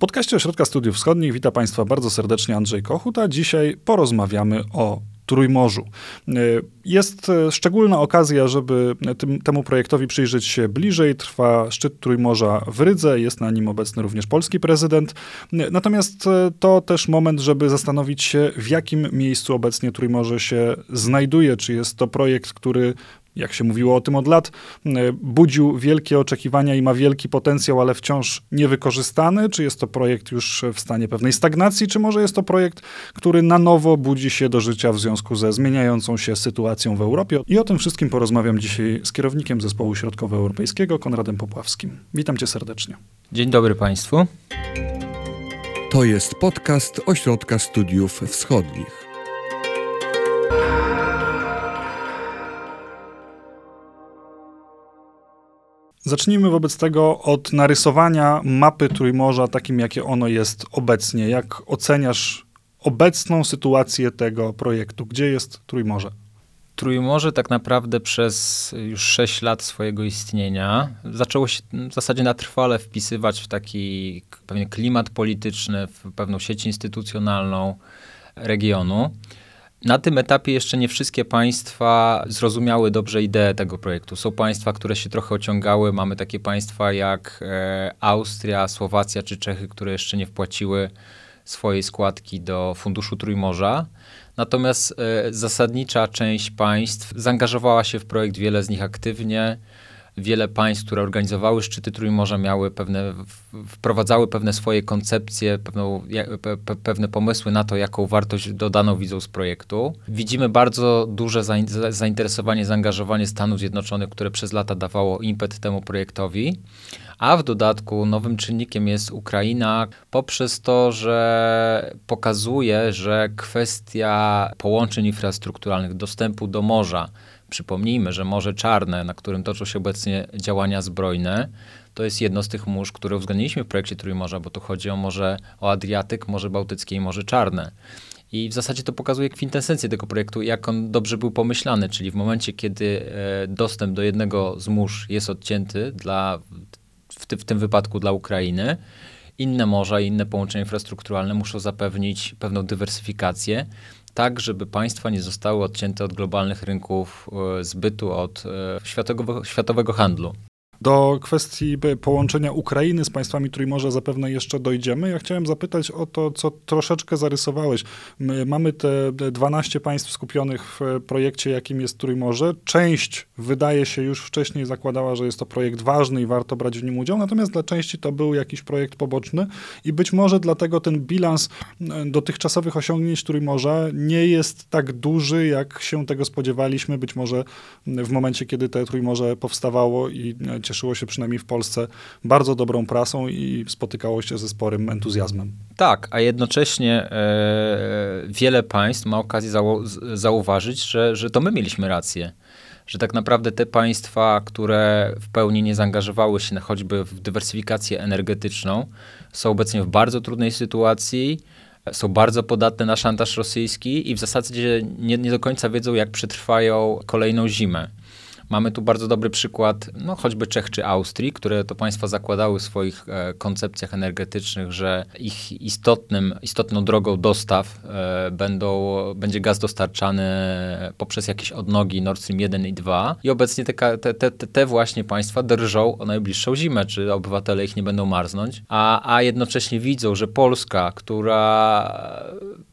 podcaście Ośrodka Studiów Wschodnich witam Państwa bardzo serdecznie Andrzej Kochut, a dzisiaj porozmawiamy o Trójmorzu. E, jest e, szczególna okazja, żeby tym, temu projektowi przyjrzeć się bliżej. Trwa szczyt Trójmorza w Rydze, jest na nim obecny również polski prezydent. E, natomiast to też moment, żeby zastanowić się, w jakim miejscu obecnie Trójmorze się znajduje. Czy jest to projekt, który jak się mówiło o tym od lat, budził wielkie oczekiwania i ma wielki potencjał, ale wciąż niewykorzystany? Czy jest to projekt już w stanie pewnej stagnacji, czy może jest to projekt, który na nowo budzi się do życia w związku ze zmieniającą się sytuacją w Europie? I o tym wszystkim porozmawiam dzisiaj z kierownikiem Zespołu Środkowoeuropejskiego, Konradem Popławskim. Witam cię serdecznie. Dzień dobry Państwu. To jest podcast Ośrodka Studiów Wschodnich. Zacznijmy wobec tego od narysowania mapy Trójmorza takim, jakie ono jest obecnie. Jak oceniasz obecną sytuację tego projektu? Gdzie jest Trójmorze? Trójmorze tak naprawdę przez już 6 lat swojego istnienia zaczęło się w zasadzie na trwale wpisywać w taki pewien klimat polityczny, w pewną sieć instytucjonalną regionu. Na tym etapie jeszcze nie wszystkie państwa zrozumiały dobrze ideę tego projektu. Są państwa, które się trochę ociągały. Mamy takie państwa jak e, Austria, Słowacja czy Czechy, które jeszcze nie wpłaciły swojej składki do Funduszu Trójmorza. Natomiast e, zasadnicza część państw zaangażowała się w projekt, wiele z nich aktywnie wiele państw, które organizowały szczyty Trójmorza, miały pewne, wprowadzały pewne swoje koncepcje, pewną, pe, pe, pewne pomysły na to, jaką wartość dodaną widzą z projektu. Widzimy bardzo duże zainteresowanie, zaangażowanie Stanów Zjednoczonych, które przez lata dawało impet temu projektowi. A w dodatku nowym czynnikiem jest Ukraina, poprzez to, że pokazuje, że kwestia połączeń infrastrukturalnych, dostępu do morza, Przypomnijmy, że Morze Czarne, na którym toczą się obecnie działania zbrojne, to jest jedno z tych mórz, które uwzględniliśmy w projekcie Trójmorza, bo tu chodzi o Morze, o Adriatyk, Morze Bałtyckie i Morze Czarne. I w zasadzie to pokazuje kwintesencję tego projektu, jak on dobrze był pomyślany, czyli w momencie, kiedy e, dostęp do jednego z mórz jest odcięty dla, w, ty, w tym wypadku dla Ukrainy, inne morza i inne połączenia infrastrukturalne muszą zapewnić pewną dywersyfikację tak, żeby państwa nie zostały odcięte od globalnych rynków e, zbytu, od e, światowego, światowego handlu. Do kwestii połączenia Ukrainy z państwami Trójmorza zapewne jeszcze dojdziemy. Ja chciałem zapytać o to, co troszeczkę zarysowałeś. My mamy te 12 państw skupionych w projekcie, jakim jest Trójmorze. Część wydaje się już wcześniej zakładała, że jest to projekt ważny i warto brać w nim udział, natomiast dla części to był jakiś projekt poboczny i być może dlatego ten bilans dotychczasowych osiągnięć Trójmorza nie jest tak duży, jak się tego spodziewaliśmy. Być może w momencie, kiedy te Trójmorze powstawało i cieszyło się przynajmniej w Polsce bardzo dobrą prasą i spotykało się ze sporym entuzjazmem. Tak, a jednocześnie e, wiele państw ma okazję zau zauważyć, że, że to my mieliśmy rację że tak naprawdę te państwa, które w pełni nie zaangażowały się choćby w dywersyfikację energetyczną, są obecnie w bardzo trudnej sytuacji, są bardzo podatne na szantaż rosyjski i w zasadzie nie, nie do końca wiedzą, jak przetrwają kolejną zimę. Mamy tu bardzo dobry przykład, no choćby Czech czy Austrii, które to państwa zakładały w swoich e, koncepcjach energetycznych, że ich istotnym, istotną drogą dostaw e, będą, będzie gaz dostarczany poprzez jakieś odnogi Nord Stream 1 i 2 i obecnie te, te, te, te właśnie państwa drżą o najbliższą zimę, czy obywatele ich nie będą marznąć, a, a jednocześnie widzą, że Polska, która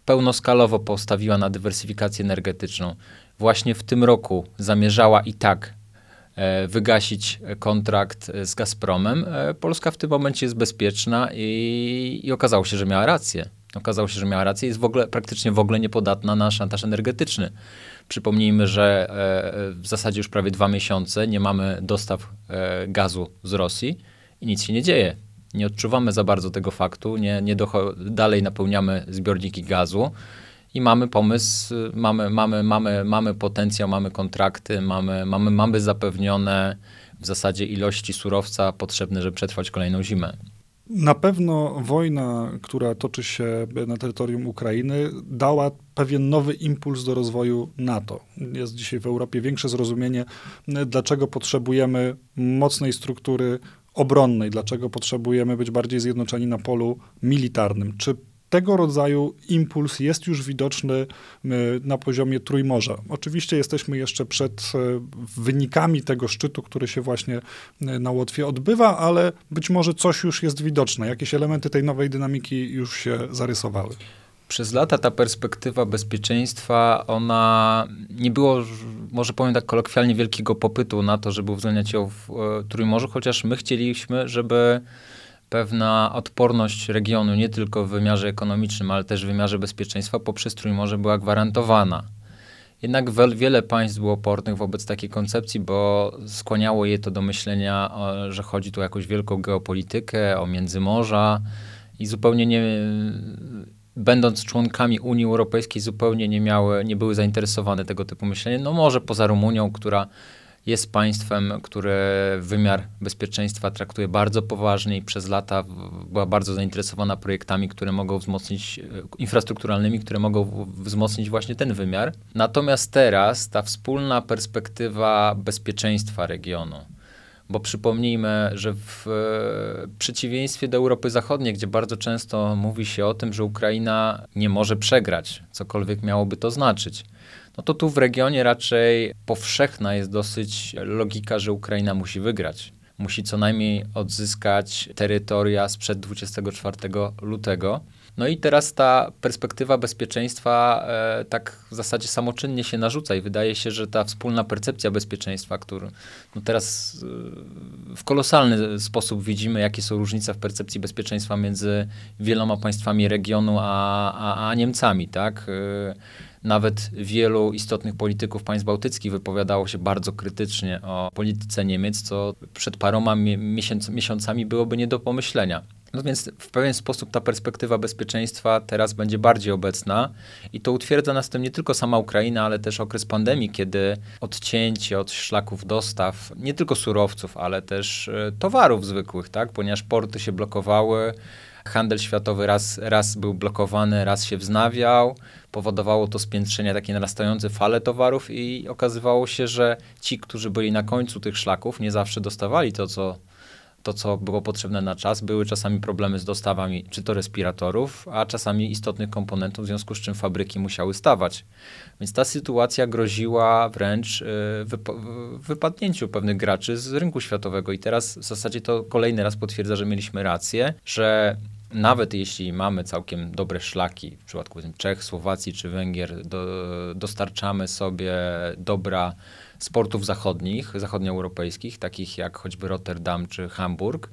pełnoskalowo postawiła na dywersyfikację energetyczną, właśnie w tym roku zamierzała i tak e, wygasić kontrakt z Gazpromem, e, Polska w tym momencie jest bezpieczna i, i okazało się, że miała rację. Okazało się, że miała rację i jest w ogóle, praktycznie w ogóle niepodatna na szantaż energetyczny. Przypomnijmy, że e, w zasadzie już prawie dwa miesiące nie mamy dostaw gazu z Rosji i nic się nie dzieje. Nie odczuwamy za bardzo tego faktu, nie, nie dalej napełniamy zbiorniki gazu i mamy pomysł, mamy, mamy, mamy, mamy potencjał, mamy kontrakty, mamy, mamy, mamy zapewnione w zasadzie ilości surowca potrzebne, żeby przetrwać kolejną zimę. Na pewno wojna, która toczy się na terytorium Ukrainy, dała pewien nowy impuls do rozwoju NATO. Jest dzisiaj w Europie większe zrozumienie, dlaczego potrzebujemy mocnej struktury obronnej, dlaczego potrzebujemy być bardziej zjednoczeni na polu militarnym. Czy tego rodzaju impuls jest już widoczny y, na poziomie Trójmorza. Oczywiście jesteśmy jeszcze przed y, wynikami tego szczytu, który się właśnie y, na Łotwie odbywa, ale być może coś już jest widoczne. Jakieś elementy tej nowej dynamiki już się zarysowały. Przez lata ta perspektywa bezpieczeństwa, ona nie było, może powiem tak kolokwialnie, wielkiego popytu na to, żeby uwzględniać ją w Trójmorzu, chociaż my chcieliśmy, żeby pewna odporność regionu, nie tylko w wymiarze ekonomicznym, ale też w wymiarze bezpieczeństwa poprzez Trójmorze była gwarantowana. Jednak wiele państw było opornych wobec takiej koncepcji, bo skłaniało je to do myślenia, że chodzi tu o jakąś wielką geopolitykę, o międzymorza i zupełnie nie, będąc członkami Unii Europejskiej, zupełnie nie miały, nie były zainteresowane tego typu myśleniem. No może poza Rumunią, która jest państwem, które wymiar bezpieczeństwa traktuje bardzo poważnie i przez lata była bardzo zainteresowana projektami, które mogą wzmocnić, e, infrastrukturalnymi, które mogą wzmocnić właśnie ten wymiar. Natomiast teraz ta wspólna perspektywa bezpieczeństwa regionu, bo przypomnijmy, że w e, przeciwieństwie do Europy Zachodniej, gdzie bardzo często mówi się o tym, że Ukraina nie może przegrać, cokolwiek miałoby to znaczyć no to tu w regionie raczej powszechna jest dosyć logika, że Ukraina musi wygrać. Musi co najmniej odzyskać terytoria sprzed 24 lutego. No i teraz ta perspektywa bezpieczeństwa e, tak w zasadzie samoczynnie się narzuca i wydaje się, że ta wspólna percepcja bezpieczeństwa, którą no teraz e, w kolosalny sposób widzimy, jakie są różnice w percepcji bezpieczeństwa między wieloma państwami regionu a, a, a Niemcami, tak? E, nawet wielu istotnych polityków państw bałtyckich wypowiadało się bardzo krytycznie o polityce Niemiec, co przed paroma miesiąc, miesiącami byłoby nie do pomyślenia. No więc w pewien sposób ta perspektywa bezpieczeństwa teraz będzie bardziej obecna i to utwierdza nas w tym nie tylko sama Ukraina, ale też okres pandemii, kiedy odcięcie od szlaków dostaw nie tylko surowców, ale też e, towarów zwykłych, tak, ponieważ porty się blokowały, handel światowy raz, raz był blokowany, raz się wznawiał. Powodowało to spiętrzenia, takie narastające fale towarów i okazywało się, że ci, którzy byli na końcu tych szlaków, nie zawsze dostawali to, co to, co było potrzebne na czas. Były czasami problemy z dostawami, czy to respiratorów, a czasami istotnych komponentów, w związku z czym fabryki musiały stawać. Więc ta sytuacja groziła wręcz y, wyp- wypadnięciu pewnych graczy z rynku światowego. I teraz w zasadzie to kolejny raz potwierdza, że mieliśmy rację, że nawet jeśli mamy całkiem dobre szlaki, w przypadku Czech, Słowacji czy Węgier, do, dostarczamy sobie dobra sportów zachodnich, zachodnioeuropejskich, takich jak choćby Rotterdam czy Hamburg,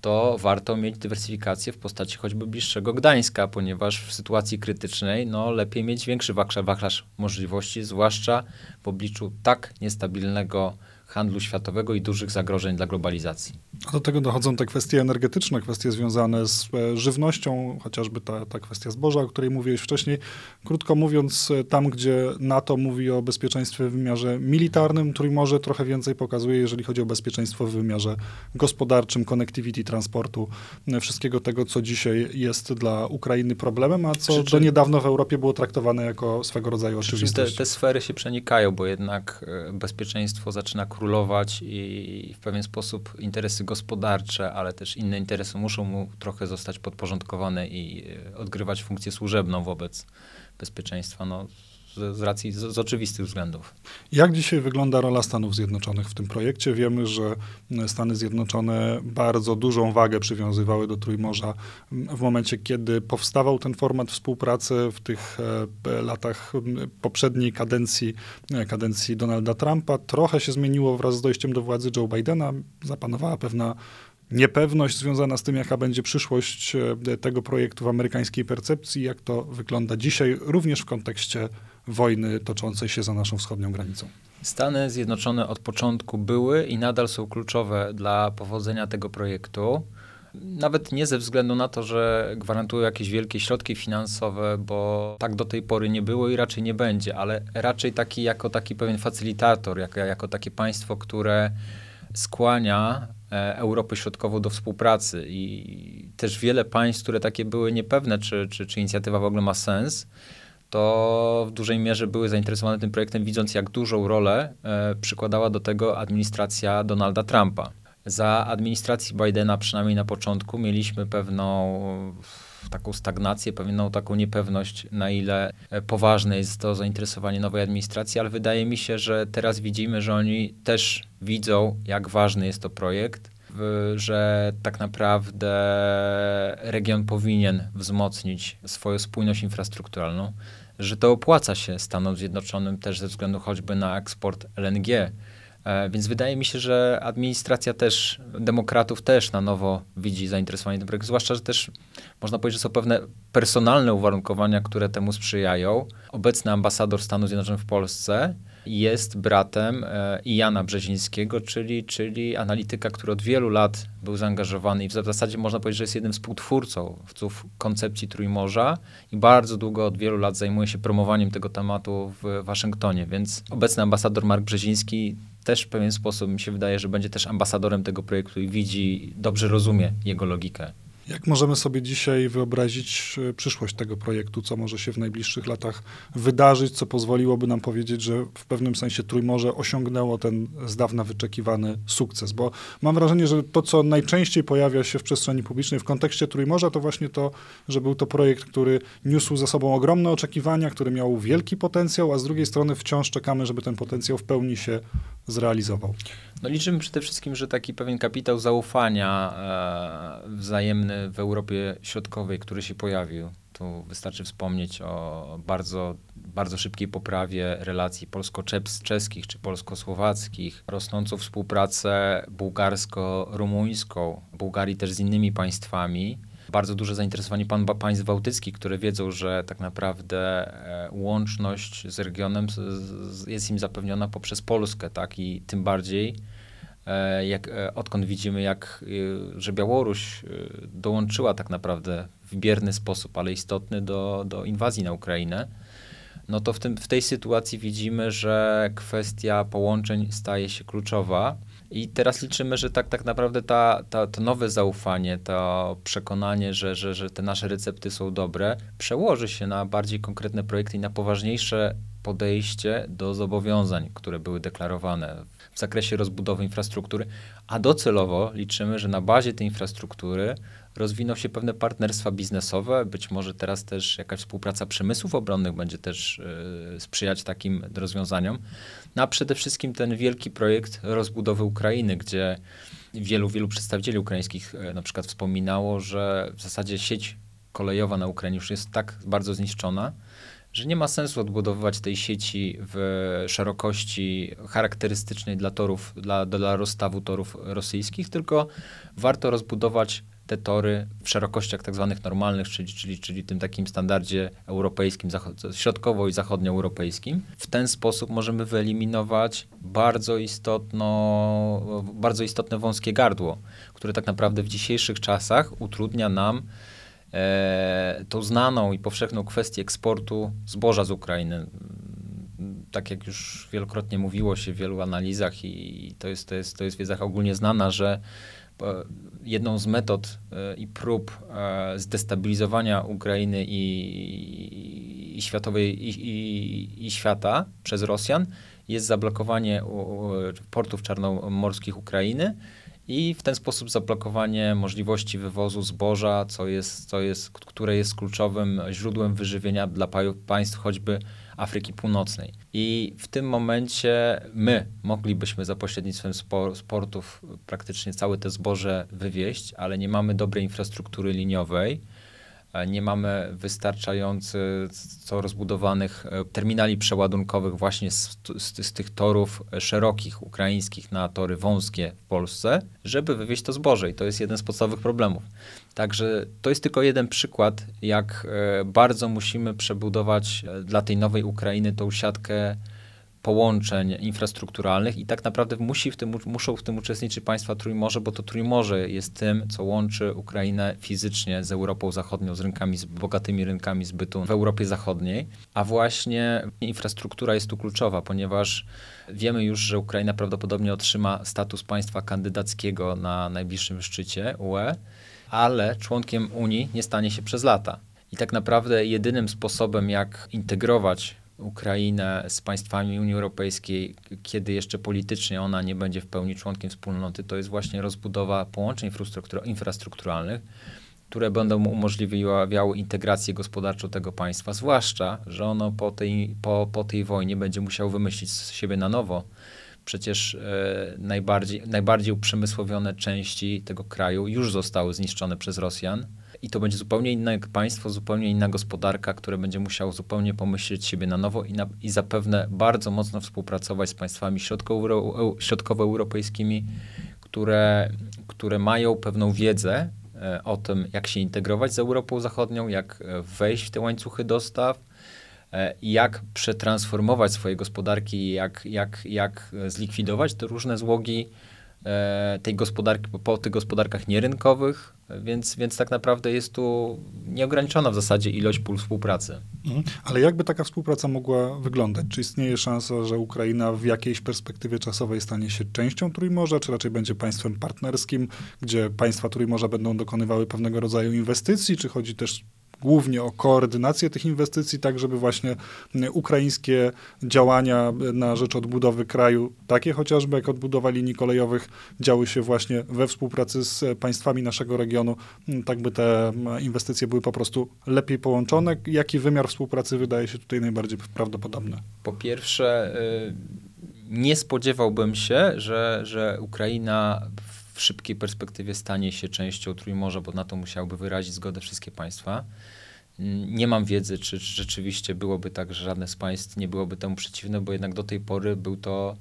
to warto mieć dywersyfikację w postaci choćby bliższego Gdańska, ponieważ w sytuacji krytycznej no, lepiej mieć większy wachlarz możliwości, zwłaszcza w obliczu tak niestabilnego handlu światowego i dużych zagrożeń dla globalizacji. A do tego dochodzą te kwestie energetyczne, kwestie związane z e, żywnością, chociażby ta, ta kwestia zboża, o której mówiłeś wcześniej. Krótko mówiąc, e, tam, gdzie NATO mówi o bezpieczeństwie w wymiarze militarnym, Trójmorze trochę więcej pokazuje, jeżeli chodzi o bezpieczeństwo w wymiarze gospodarczym, connectivity, transportu, e, wszystkiego tego, co dzisiaj jest dla Ukrainy problemem, a co do niedawno w Europie było traktowane jako swego rodzaju oczywistość. Te, te sfery się przenikają, bo jednak bezpieczeństwo zaczyna królować i w pewien sposób interesy gospodarcze, ale też inne interesy muszą mu trochę zostać podporządkowane i e, odgrywać funkcję służebną wobec bezpieczeństwa. No, z, racji, z, z, oczywistych względów. Jak dzisiaj wygląda rola Stanów Zjednoczonych w tym projekcie? Wiemy, że Stany Zjednoczone bardzo dużą wagę przywiązywały do Trójmorza w momencie, kiedy powstawał ten format współpracy w tych e, latach poprzedniej kadencji, e, kadencji Donalda Trumpa. Trochę się zmieniło wraz z dojściem do władzy Joe Bidena. Zapanowała pewna niepewność związana z tym, jaka będzie przyszłość e, tego projektu w amerykańskiej percepcji, jak to wygląda dzisiaj, również w kontekście wojny toczącej się za naszą wschodnią granicą. Stany Zjednoczone od początku były i nadal są kluczowe dla powodzenia tego projektu. Nawet nie ze względu na to, że gwarantują jakieś wielkie środki finansowe, bo tak do tej pory nie było i raczej nie będzie, ale raczej taki jako taki pewien facylitator, jako, jako takie państwo, które skłania e, Europę Środkową do współpracy i też wiele państw, które takie były niepewne, czy, czy, czy inicjatywa w ogóle ma sens, to w dużej mierze były zainteresowane tym projektem, widząc jak dużą rolę e, przykładała do tego administracja Donalda Trumpa. Za administracji Bidena, przynajmniej na początku, mieliśmy pewną taką stagnację, pewną taką niepewność, na ile poważne jest to zainteresowanie nowej administracji, ale wydaje mi się, że teraz widzimy, że oni też widzą, jak ważny jest to projekt, że tak naprawdę region powinien wzmocnić swoją spójność infrastrukturalną, że to opłaca się Stanom Zjednoczonym też ze względu choćby na eksport LNG. E, więc wydaje mi się, że administracja też, demokratów też na nowo widzi zainteresowanie tym projektem, zwłaszcza, że też można powiedzieć, że są pewne personalne uwarunkowania, które temu sprzyjają. Obecny ambasador Stanów Zjednoczonych w Polsce jest bratem e, Jana Brzezińskiego, czyli, czyli analityka, który od wielu lat był zaangażowany i w zasadzie można powiedzieć, że jest jednym z współtwórców koncepcji Trójmorza i bardzo długo, od wielu lat zajmuje się promowaniem tego tematu w Waszyngtonie, więc obecny ambasador Mark Brzeziński też w pewien sposób mi się wydaje, że będzie też ambasadorem tego projektu i widzi, dobrze rozumie jego logikę. Jak możemy sobie dzisiaj wyobrazić e, przyszłość tego projektu, co może się w najbliższych latach wydarzyć, co pozwoliłoby nam powiedzieć, że w pewnym sensie Trójmorze osiągnęło ten z dawna wyczekiwany sukces? Bo mam wrażenie, że to, co najczęściej pojawia się w przestrzeni publicznej w kontekście Trójmorza, to właśnie to, że był to projekt, który niósł za sobą ogromne oczekiwania, który miał wielki potencjał, a z drugiej strony wciąż czekamy, żeby ten potencjał w pełni się zrealizował. No liczymy przede wszystkim, że taki pewien kapitał zaufania e, wzajemny w Europie Środkowej, który się pojawił, tu wystarczy wspomnieć o bardzo, bardzo szybkiej poprawie relacji polsko-czeskich czy polsko-słowackich, rosnącą współpracę bułgarsko-rumuńską, Bułgarii też z innymi państwami, bardzo duże zainteresowanie pan, państw bałtyckich, które wiedzą, że tak naprawdę e, łączność z regionem jest im zapewniona poprzez Polskę, tak? I tym bardziej e, jak, e, odkąd widzimy, jak, że Białoruś dołączyła tak naprawdę w bierny sposób, ale istotny do, do inwazji na Ukrainę, no to w, tym, w tej sytuacji widzimy, że kwestia połączeń staje się kluczowa. I teraz liczymy, że tak, tak naprawdę ta, ta, to nowe zaufanie, to przekonanie, że, że, że te nasze recepty są dobre, przełoży się na bardziej konkretne projekty i na poważniejsze podejście do zobowiązań, które były deklarowane w zakresie rozbudowy infrastruktury, a docelowo liczymy, że na bazie tej infrastruktury rozwiną się pewne partnerstwa biznesowe, być może teraz też jakaś współpraca przemysłów obronnych będzie też y, sprzyjać takim rozwiązaniom. No a przede wszystkim ten wielki projekt rozbudowy Ukrainy, gdzie wielu, wielu przedstawicieli ukraińskich y, na przykład wspominało, że w zasadzie sieć kolejowa na Ukrainie już jest tak bardzo zniszczona, że nie ma sensu odbudowywać tej sieci w szerokości charakterystycznej dla torów, dla, dla rozstawu torów rosyjskich, tylko warto rozbudować te tory w szerokościach tak zwanych normalnych, czyli, czyli, czyli tym takim standardzie europejskim, środkowo- i zachodnioeuropejskim. W ten sposób możemy wyeliminować bardzo, istotno, bardzo istotne wąskie gardło, które tak naprawdę w dzisiejszych czasach utrudnia nam e, tą znaną i powszechną kwestię eksportu zboża z Ukrainy. Tak jak już wielokrotnie mówiło się w wielu analizach i to jest, to jest, to jest wiedza ogólnie znana, że E, jedną z metod e, i prób e, zdestabilizowania Ukrainy i, i światowej i, i, i, świata przez Rosjan jest zablokowanie portów czarnomorskich Ukrainy i w ten sposób zablokowanie możliwości wywozu zboża, co jest, co jest, które jest kluczowym źródłem wyżywienia dla państw choćby Afryki Północnej. I w tym momencie my moglibyśmy za pośrednictwem sportów praktycznie całe te zboże wywieźć, ale nie mamy dobrej infrastruktury liniowej nie mamy wystarczająco rozbudowanych e, terminali przeładunkowych właśnie z, z, z, tych torów szerokich ukraińskich na tory wąskie w Polsce, żeby wywieźć to zboże i to jest jeden z podstawowych problemów. Także to jest tylko jeden przykład, jak e, bardzo musimy przebudować e, dla tej nowej Ukrainy tą siatkę połączeń infrastrukturalnych i tak naprawdę musi w tym, muszą w tym uczestniczyć państwa Trójmorze, bo to Trójmorze jest tym, co łączy Ukrainę fizycznie z Europą Zachodnią, z rynkami, z bogatymi rynkami zbytu w Europie Zachodniej, a właśnie infrastruktura jest tu kluczowa, ponieważ wiemy już, że Ukraina prawdopodobnie otrzyma status państwa kandydackiego na najbliższym szczycie UE, ale członkiem Unii nie stanie się przez lata. I tak naprawdę jedynym sposobem, jak integrować Ukrainę z państwami Unii Europejskiej, kiedy jeszcze politycznie ona nie będzie w pełni członkiem wspólnoty, to jest właśnie rozbudowa połączeń infrastrukturalnych, które będą umożliwiały integrację gospodarczą tego państwa, zwłaszcza, że ono po tej, po, po tej wojnie będzie musiało wymyślić siebie na nowo. Przecież e, najbardziej, najbardziej uprzemysłowione części tego kraju już zostały zniszczone przez Rosjan i to będzie zupełnie inne państwo, zupełnie inna gospodarka, które będzie musiało zupełnie pomyśleć siebie na nowo i, na, i zapewne bardzo mocno współpracować z państwami środkowo, środkowoeuropejskimi, które, które mają pewną wiedzę e, o tym, jak się integrować z Europą Zachodnią, jak e, wejść w te łańcuchy dostaw, e, jak przetransformować swoje gospodarki, jak, jak, jak zlikwidować te różne złogi tej gospodarki, po tych gospodarkach nierynkowych, więc, więc tak naprawdę jest tu nieograniczona w zasadzie ilość pól współpracy. Mhm. Ale jakby taka współpraca mogła wyglądać? Czy istnieje szansa, że Ukraina w jakiejś perspektywie czasowej stanie się częścią Trójmorza, czy raczej będzie państwem partnerskim, gdzie państwa Trójmorza będą dokonywały pewnego rodzaju inwestycji, czy chodzi też głównie o koordynację tych inwestycji, tak żeby właśnie ukraińskie działania na rzecz odbudowy kraju, takie chociażby jak odbudowa linii kolejowych, działy się właśnie we współpracy z państwami naszego regionu, tak by te inwestycje były po prostu lepiej połączone. Jaki wymiar współpracy wydaje się tutaj najbardziej prawdopodobny? Po pierwsze, y, nie spodziewałbym się, że, że Ukraina w szybkiej perspektywie stanie się częścią Trójmorza, bo na to musiałyby wyrazić zgodę wszystkie państwa. Nie mam wiedzy, czy, czy rzeczywiście byłoby tak, że żadne z państw nie byłoby temu przeciwne, bo jednak do tej pory był to,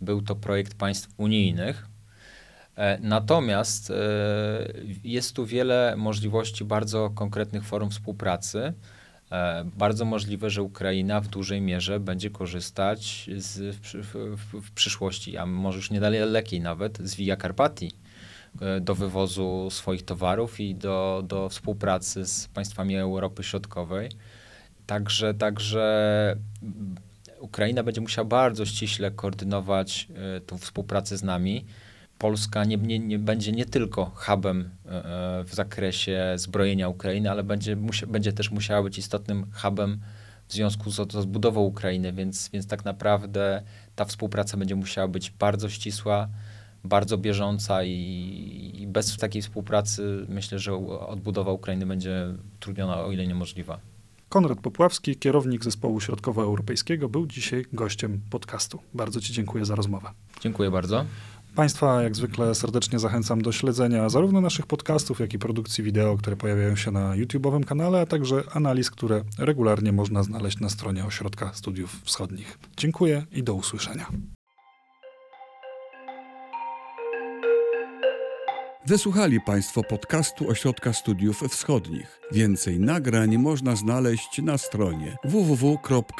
był to projekt państw unijnych. E, natomiast e, jest tu wiele możliwości bardzo konkretnych form współpracy. E, bardzo możliwe, że Ukraina w dużej mierze będzie korzystać z, w, w, w przyszłości, a może już niedalekiej nawet, z Via Carpati e, do wywozu swoich towarów i do, do współpracy z państwami Europy Środkowej. Także, także Ukraina będzie musiała bardzo ściśle koordynować e, tą współpracę z nami. Polska nie, nie, nie, będzie nie tylko hubem e, e, w zakresie zbrojenia Ukrainy, ale będzie, musia, będzie też musiała być istotnym hubem w związku z rozbudową Ukrainy, więc, więc tak naprawdę ta współpraca będzie musiała być bardzo ścisła, bardzo bieżąca i, i bez takiej współpracy myślę, że odbudowa Ukrainy będzie trudniona, o ile niemożliwa. Konrad Popławski, kierownik zespołu środkowoeuropejskiego, był dzisiaj gościem podcastu. Bardzo Ci dziękuję za rozmowę. Dziękuję bardzo. Państwa jak zwykle serdecznie zachęcam do śledzenia zarówno naszych podcastów, jak i produkcji wideo, które pojawiają się na YouTube'owym kanale, a także analiz, które regularnie można znaleźć na stronie Ośrodka Studiów Wschodnich. Dziękuję i do usłyszenia. Wysłuchali Państwo podcastu Ośrodka Studiów Wschodnich. Więcej nagrań można znaleźć na stronie www.osw.waw.pl.